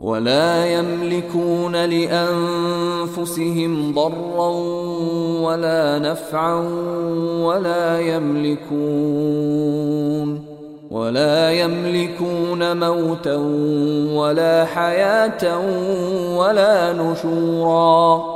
ولا يملكون لأنفسهم ضرا ولا نفعا ولا يملكون ولا يملكون موتا ولا حياة ولا نشورا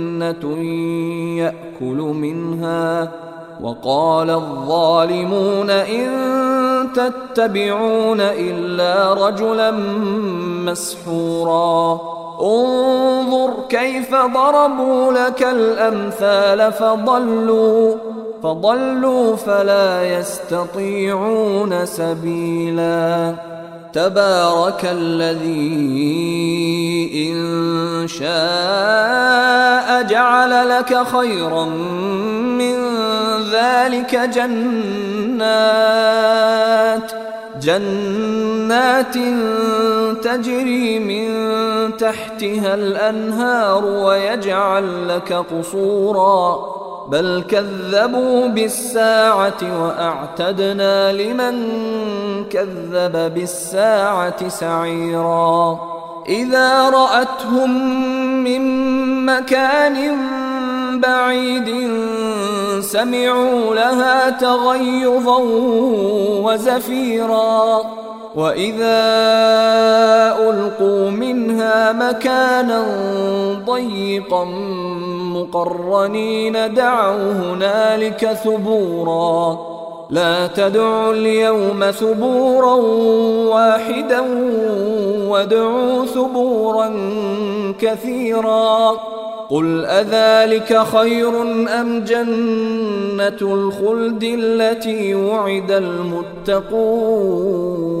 يأكل منها وقال الظالمون إن تتبعون إلا رجلا مسحورا. انظر كيف ضربوا لك الأمثال فضلوا فضلوا فلا يستطيعون سبيلا. تبارك الذي إن شاء جعل لك خيرا من ذلك جنات جنات تجري من تحتها الأنهار ويجعل لك قصورا. بل كذبوا بالساعة وأعتدنا لمن كذب بالساعة سعيرا. إذا رأتهم من مكان بعيد سمعوا لها تغيظا وزفيرا. واذا القوا منها مكانا ضيقا مقرنين دعوا هنالك ثبورا. لا تدعوا اليوم ثبورا واحدا وادعوا ثبورا كثيرا. قل أذلك خير أم جنة الخلد التي وعد المتقون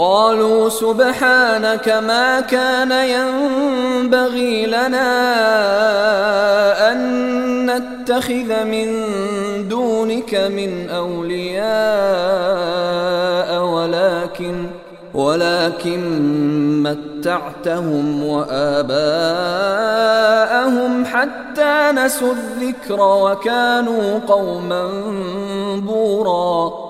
قالوا سبحانك ما كان ينبغي لنا أن نتخذ من دونك من أولياء ولكن ولكن متعتهم وآباءهم حتى نسوا الذكر وكانوا قوما بورا.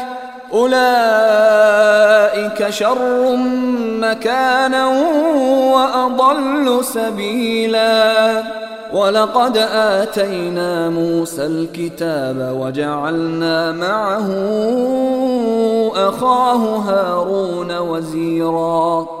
أولئك شر مكانا وأضل سبيلا. ولقد آتينا موسى الكتاب وجعلنا معه أخاه هارون وزيراً.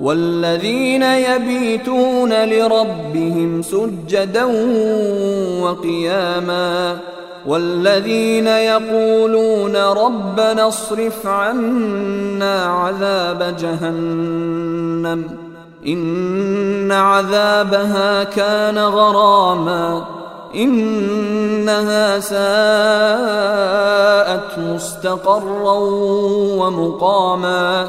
والذين يبيتون لربهم سجدا وقياما والذين يقولون ربنا اصرف عنا عذاب جهنم إن عذابها كان غراما إنها ساءت مستقرا ومقاما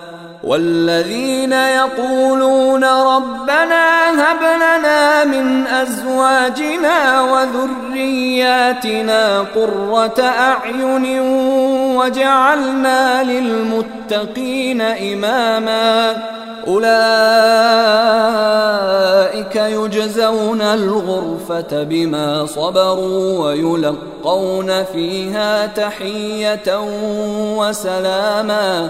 والذين يقولون ربنا هب لنا من أزواجنا وذرياتنا قرة أعين وجعلنا للمتقين إماما أولئك يجزون الغرفة بما صبروا ويلقون فيها تحية وسلاما